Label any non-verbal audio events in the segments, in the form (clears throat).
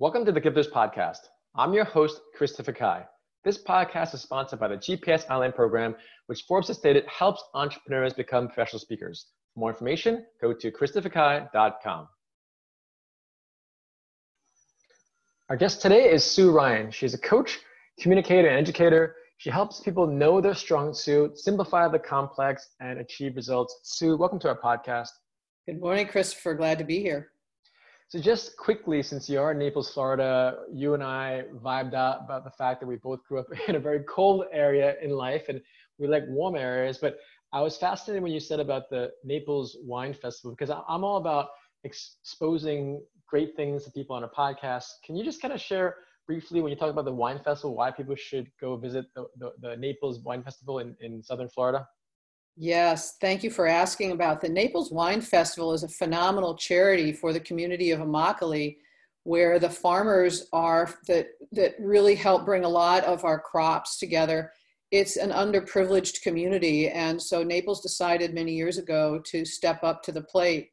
Welcome to the Gifters Podcast. I'm your host, Christopher Kai. This podcast is sponsored by the GPS Online Program, which Forbes has stated helps entrepreneurs become professional speakers. For more information, go to christopherkai.com. Our guest today is Sue Ryan. She's a coach, communicator, and educator. She helps people know their strong suit, simplify the complex, and achieve results. Sue, welcome to our podcast. Good morning, Christopher. Glad to be here. So just quickly, since you are in Naples, Florida, you and I vibed out about the fact that we both grew up (laughs) in a very cold area in life and we like warm areas. But I was fascinated when you said about the Naples Wine Festival because I'm all about exposing great things to people on a podcast. Can you just kind of share briefly when you talk about the wine festival, why people should go visit the, the, the Naples Wine Festival in, in Southern Florida? Yes, thank you for asking about the Naples Wine Festival is a phenomenal charity for the community of Immokalee where the farmers are that that really help bring a lot of our crops together. It's an underprivileged community and so Naples decided many years ago to step up to the plate.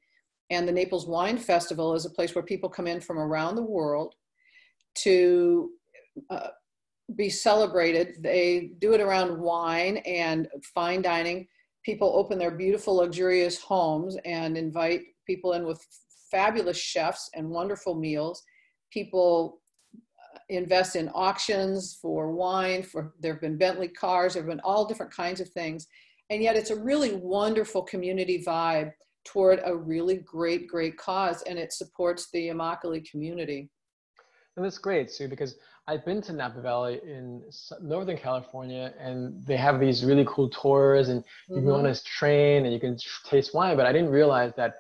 And the Naples Wine Festival is a place where people come in from around the world to uh, be celebrated. They do it around wine and fine dining people open their beautiful, luxurious homes and invite people in with fabulous chefs and wonderful meals. People uh, invest in auctions for wine, for there have been Bentley cars, there have been all different kinds of things. And yet it's a really wonderful community vibe toward a really great, great cause, and it supports the Immokalee community. And that's great, Sue, because I've been to Napa Valley in Northern California, and they have these really cool tours, and you mm-hmm. can go on mm-hmm. this train and you can taste wine. But I didn't realize that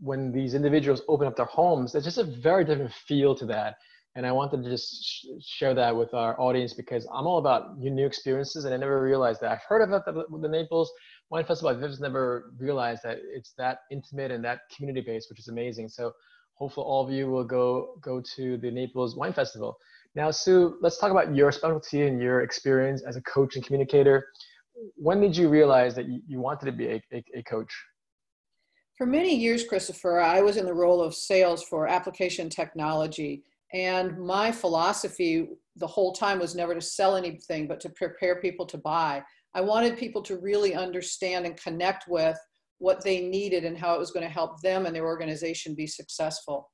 when these individuals open up their homes, there's just a very different feel to that. And I wanted to just sh- share that with our audience because I'm all about new experiences, and I never realized that. I've heard about the, the Naples Wine Festival, I've just never realized that it's that intimate and that community based, which is amazing. So hopefully all of you will go go to the Naples Wine Festival. Now, Sue, let's talk about your specialty and your experience as a coach and communicator. When did you realize that you wanted to be a, a, a coach? For many years, Christopher, I was in the role of sales for application technology. And my philosophy the whole time was never to sell anything, but to prepare people to buy. I wanted people to really understand and connect with what they needed and how it was going to help them and their organization be successful.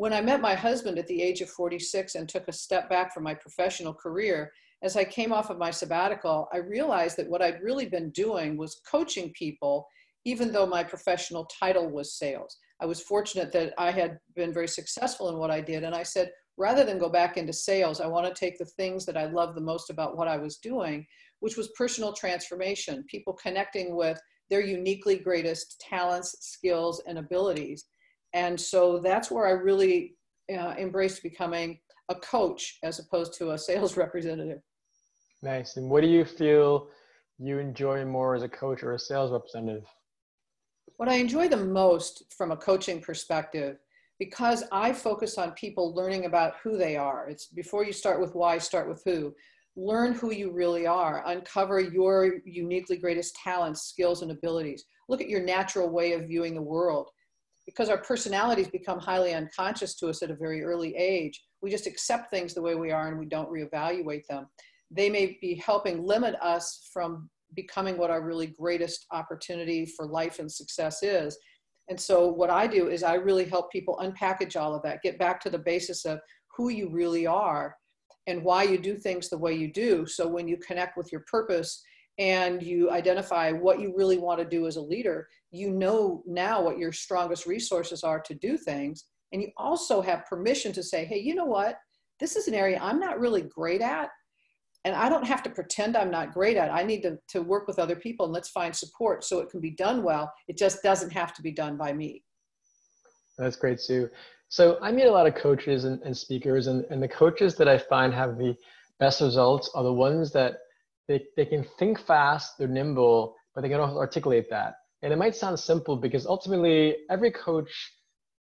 When I met my husband at the age of 46 and took a step back from my professional career, as I came off of my sabbatical, I realized that what I'd really been doing was coaching people, even though my professional title was sales. I was fortunate that I had been very successful in what I did. And I said, rather than go back into sales, I want to take the things that I love the most about what I was doing, which was personal transformation, people connecting with their uniquely greatest talents, skills, and abilities and so that's where I really uh, embraced becoming a coach as opposed to a sales (laughs) representative. Nice. And what do you feel you enjoy more as a coach or a sales representative? What I enjoy the most from a coaching perspective, because I focus on people learning about who they are. It's before you start with why, start with who. Learn who you really are, uncover your uniquely greatest talents, skills, and abilities. Look at your natural way of viewing the world because our personalities become highly unconscious to us at a very early age, we just accept things the way we are and we don't reevaluate them. They may be helping limit us from becoming what our really greatest opportunity for life and success is. And so, what I do is I really help people unpackage all of that, get back to the basis of who you really are and why you do things the way you do. So, when you connect with your purpose and you identify what you really want to do as a leader, you know now what your strongest resources are to do things. And you also have permission to say, hey, you know what? This is an area I'm not really great at. And I don't have to pretend I'm not great at. I need to, to work with other people and let's find support so it can be done well. It just doesn't have to be done by me. That's great, Sue. So I meet a lot of coaches and, and speakers, and, and the coaches that I find have the best results are the ones that they, they can think fast, they're nimble, but they can also articulate that. And it might sound simple because ultimately every coach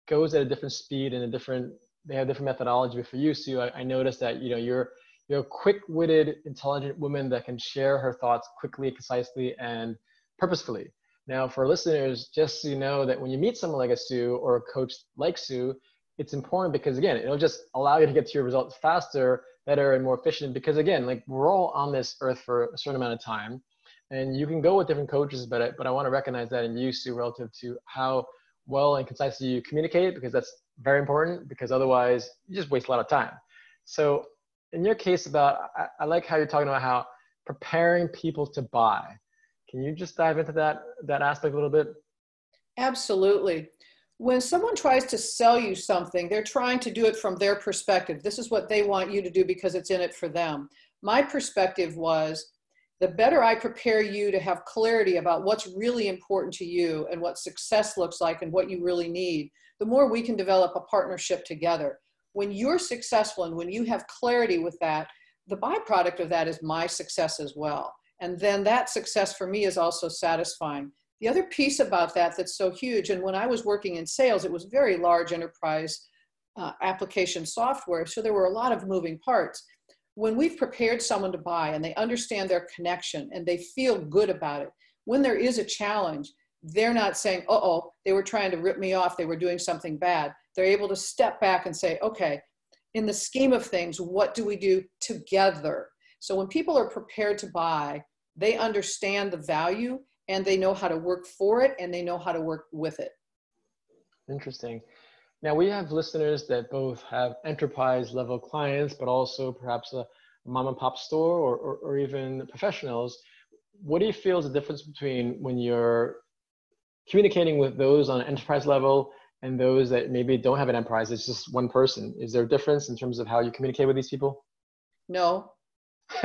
goes at a different speed and a different, they have different methodology. But for you, Sue, I, I noticed that, you know, you're, you're a quick-witted, intelligent woman that can share her thoughts quickly, concisely, and purposefully. Now, for listeners, just so you know that when you meet someone like a Sue or a coach like Sue, it's important because again, it'll just allow you to get to your results faster, better, and more efficient. Because again, like we're all on this earth for a certain amount of time, and you can go with different coaches, but I, but I want to recognize that in you, Sue, relative to how well and concisely you communicate, because that's very important. Because otherwise, you just waste a lot of time. So in your case, about I, I like how you're talking about how preparing people to buy. Can you just dive into that that aspect a little bit? Absolutely when someone tries to sell you something, they're trying to do it from their perspective. This is what they want you to do because it's in it for them. My perspective was the better I prepare you to have clarity about what's really important to you and what success looks like and what you really need, the more we can develop a partnership together. When you're successful and when you have clarity with that, the byproduct of that is my success as well. And then that success for me is also satisfying. The other piece about that that's so huge, and when I was working in sales, it was very large enterprise uh, application software, so there were a lot of moving parts. When we've prepared someone to buy and they understand their connection and they feel good about it, when there is a challenge, they're not saying, uh oh, they were trying to rip me off, they were doing something bad. They're able to step back and say, okay, in the scheme of things, what do we do together? So when people are prepared to buy, they understand the value and they know how to work for it and they know how to work with it. Interesting. Now we have listeners that both have enterprise level clients, but also perhaps a mom and pop store or, or, or even professionals. What do you feel is the difference between when you're communicating with those on an enterprise level and those that maybe don't have an enterprise? It's just one person. Is there a difference in terms of how you communicate with these people? No. (laughs)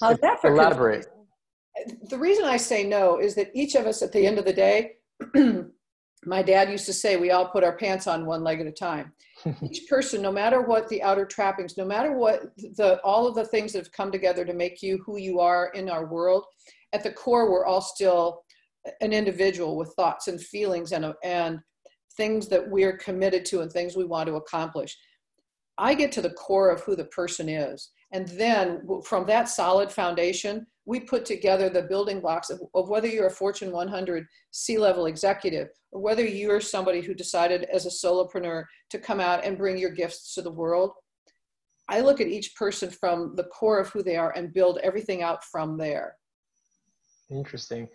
How's that for elaborate? The reason I say no is that each of us at the end of the day, (clears throat) my dad used to say, we all put our pants on one leg at a time. (laughs) each person, no matter what the outer trappings, no matter what the all of the things that have come together to make you who you are in our world, at the core, we're all still an individual with thoughts and feelings and and things that we're committed to and things we want to accomplish. I get to the core of who the person is. And then from that solid foundation, we put together the building blocks of, of whether you're a Fortune 100 C-level executive or whether you're somebody who decided as a solopreneur to come out and bring your gifts to the world. I look at each person from the core of who they are and build everything out from there. Interesting.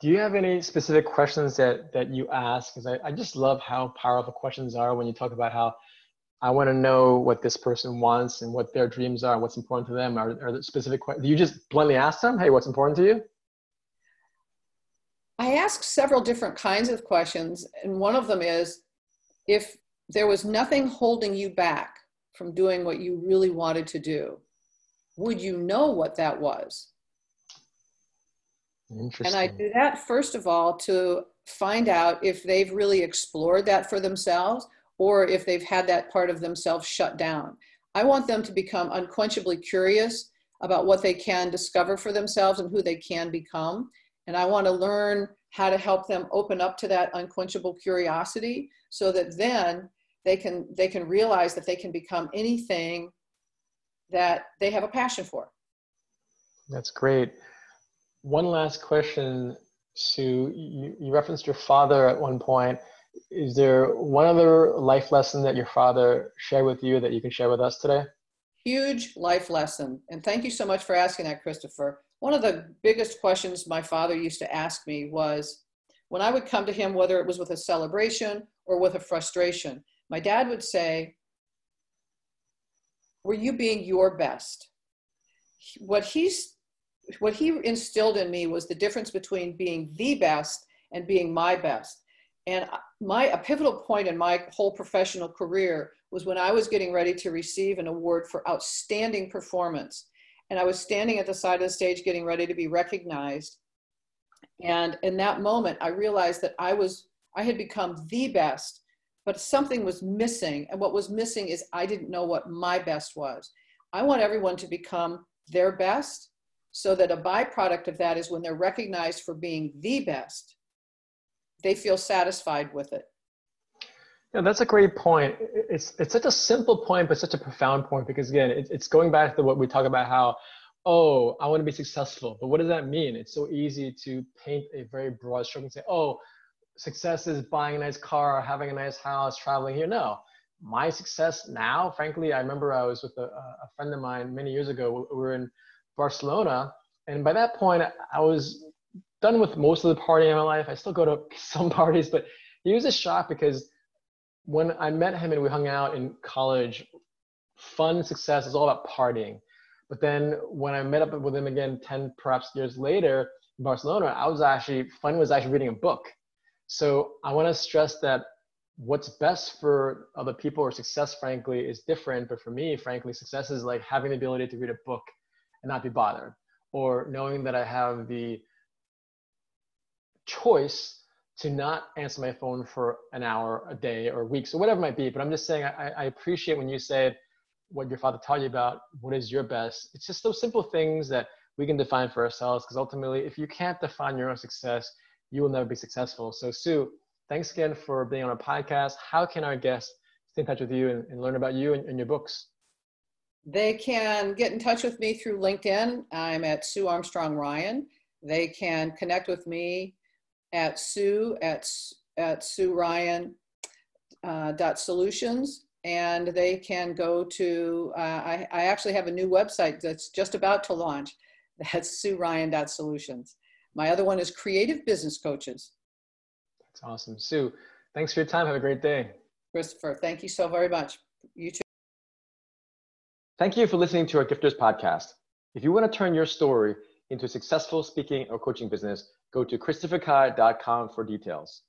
Do you have any specific questions that, that you ask? Because I, I just love how powerful questions are when you talk about how I want to know what this person wants and what their dreams are, and what's important to them. Are, are there specific questions? Do you just bluntly ask them, hey, what's important to you? I ask several different kinds of questions. And one of them is if there was nothing holding you back from doing what you really wanted to do, would you know what that was? And I do that, first of all, to find out if they've really explored that for themselves or if they've had that part of themselves shut down. I want them to become unquenchably curious about what they can discover for themselves and who they can become. And I want to learn how to help them open up to that unquenchable curiosity so that then they can they can realize that they can become anything that they have a passion for. That's great. One last question, Sue. You, you referenced your father at one point is there one other life lesson that your father shared with you that you can share with us today? Huge life lesson. And thank you so much for asking that, Christopher. One of the biggest questions my father used to ask me was when I would come to him, whether it was with a celebration or with a frustration, my dad would say, Were you being your best? What he's what he instilled in me was the difference between being the best and being my best and my a pivotal point in my whole professional career was when I was getting ready to receive an award for outstanding performance. And I was standing at the side of the stage getting ready to be recognized. And in that moment, I realized that I was I had become the best, but something was missing. And what was missing is I didn't know what my best was. I want everyone to become their best so that a byproduct of that is when they're recognized for being the best they feel satisfied with it. Yeah, that's a great point. It's it's such a simple point, but such a profound point because again, it, it's going back to what we talk about how, oh, I want to be successful, but what does that mean? It's so easy to paint a very broad stroke and say, oh, success is buying a nice car, having a nice house, traveling here. No, my success now, frankly, I remember I was with a, a friend of mine many years ago. We were in Barcelona, and by that point, I was done with most of the partying in my life. I still go to (laughs) some parties, but he was a shock because when I met him and we hung out in college, fun success is all about partying. But then when I met up with him again 10 perhaps years later in Barcelona, I was actually, fun was actually reading a book. So I want to stress that what's best for other people or success, frankly, is different. But for me, frankly, success is like having the ability to read a book and not be bothered, or knowing that I have the choice to not answer my phone for an hour a day or weeks or whatever it might be. But I'm just saying, I, I appreciate when you said what your father taught you about what is your best. It's just those simple things that we can define for ourselves because ultimately, if you can't define your own success, you will never be successful. So, Sue, thanks again for being on our podcast. How can our guests stay in touch with you and, and learn about you and, and your books? They can get in touch with me through LinkedIn. I'm at Sue Armstrong Ryan. They can connect with me at Sue at, at Sue Ryan uh, dot solutions and they can go to uh, I, I actually have a new website that's just about to launch. (laughs) That's Sue Ryan dot solutions. My other one is creative business coaches. That's awesome. Sue thanks for your time. Have a great day. Christopher thank you so very much. You too. Thank you for listening to our gifters podcast. If you want to turn your story into a successful speaking or coaching business go to christopherkai.com for details.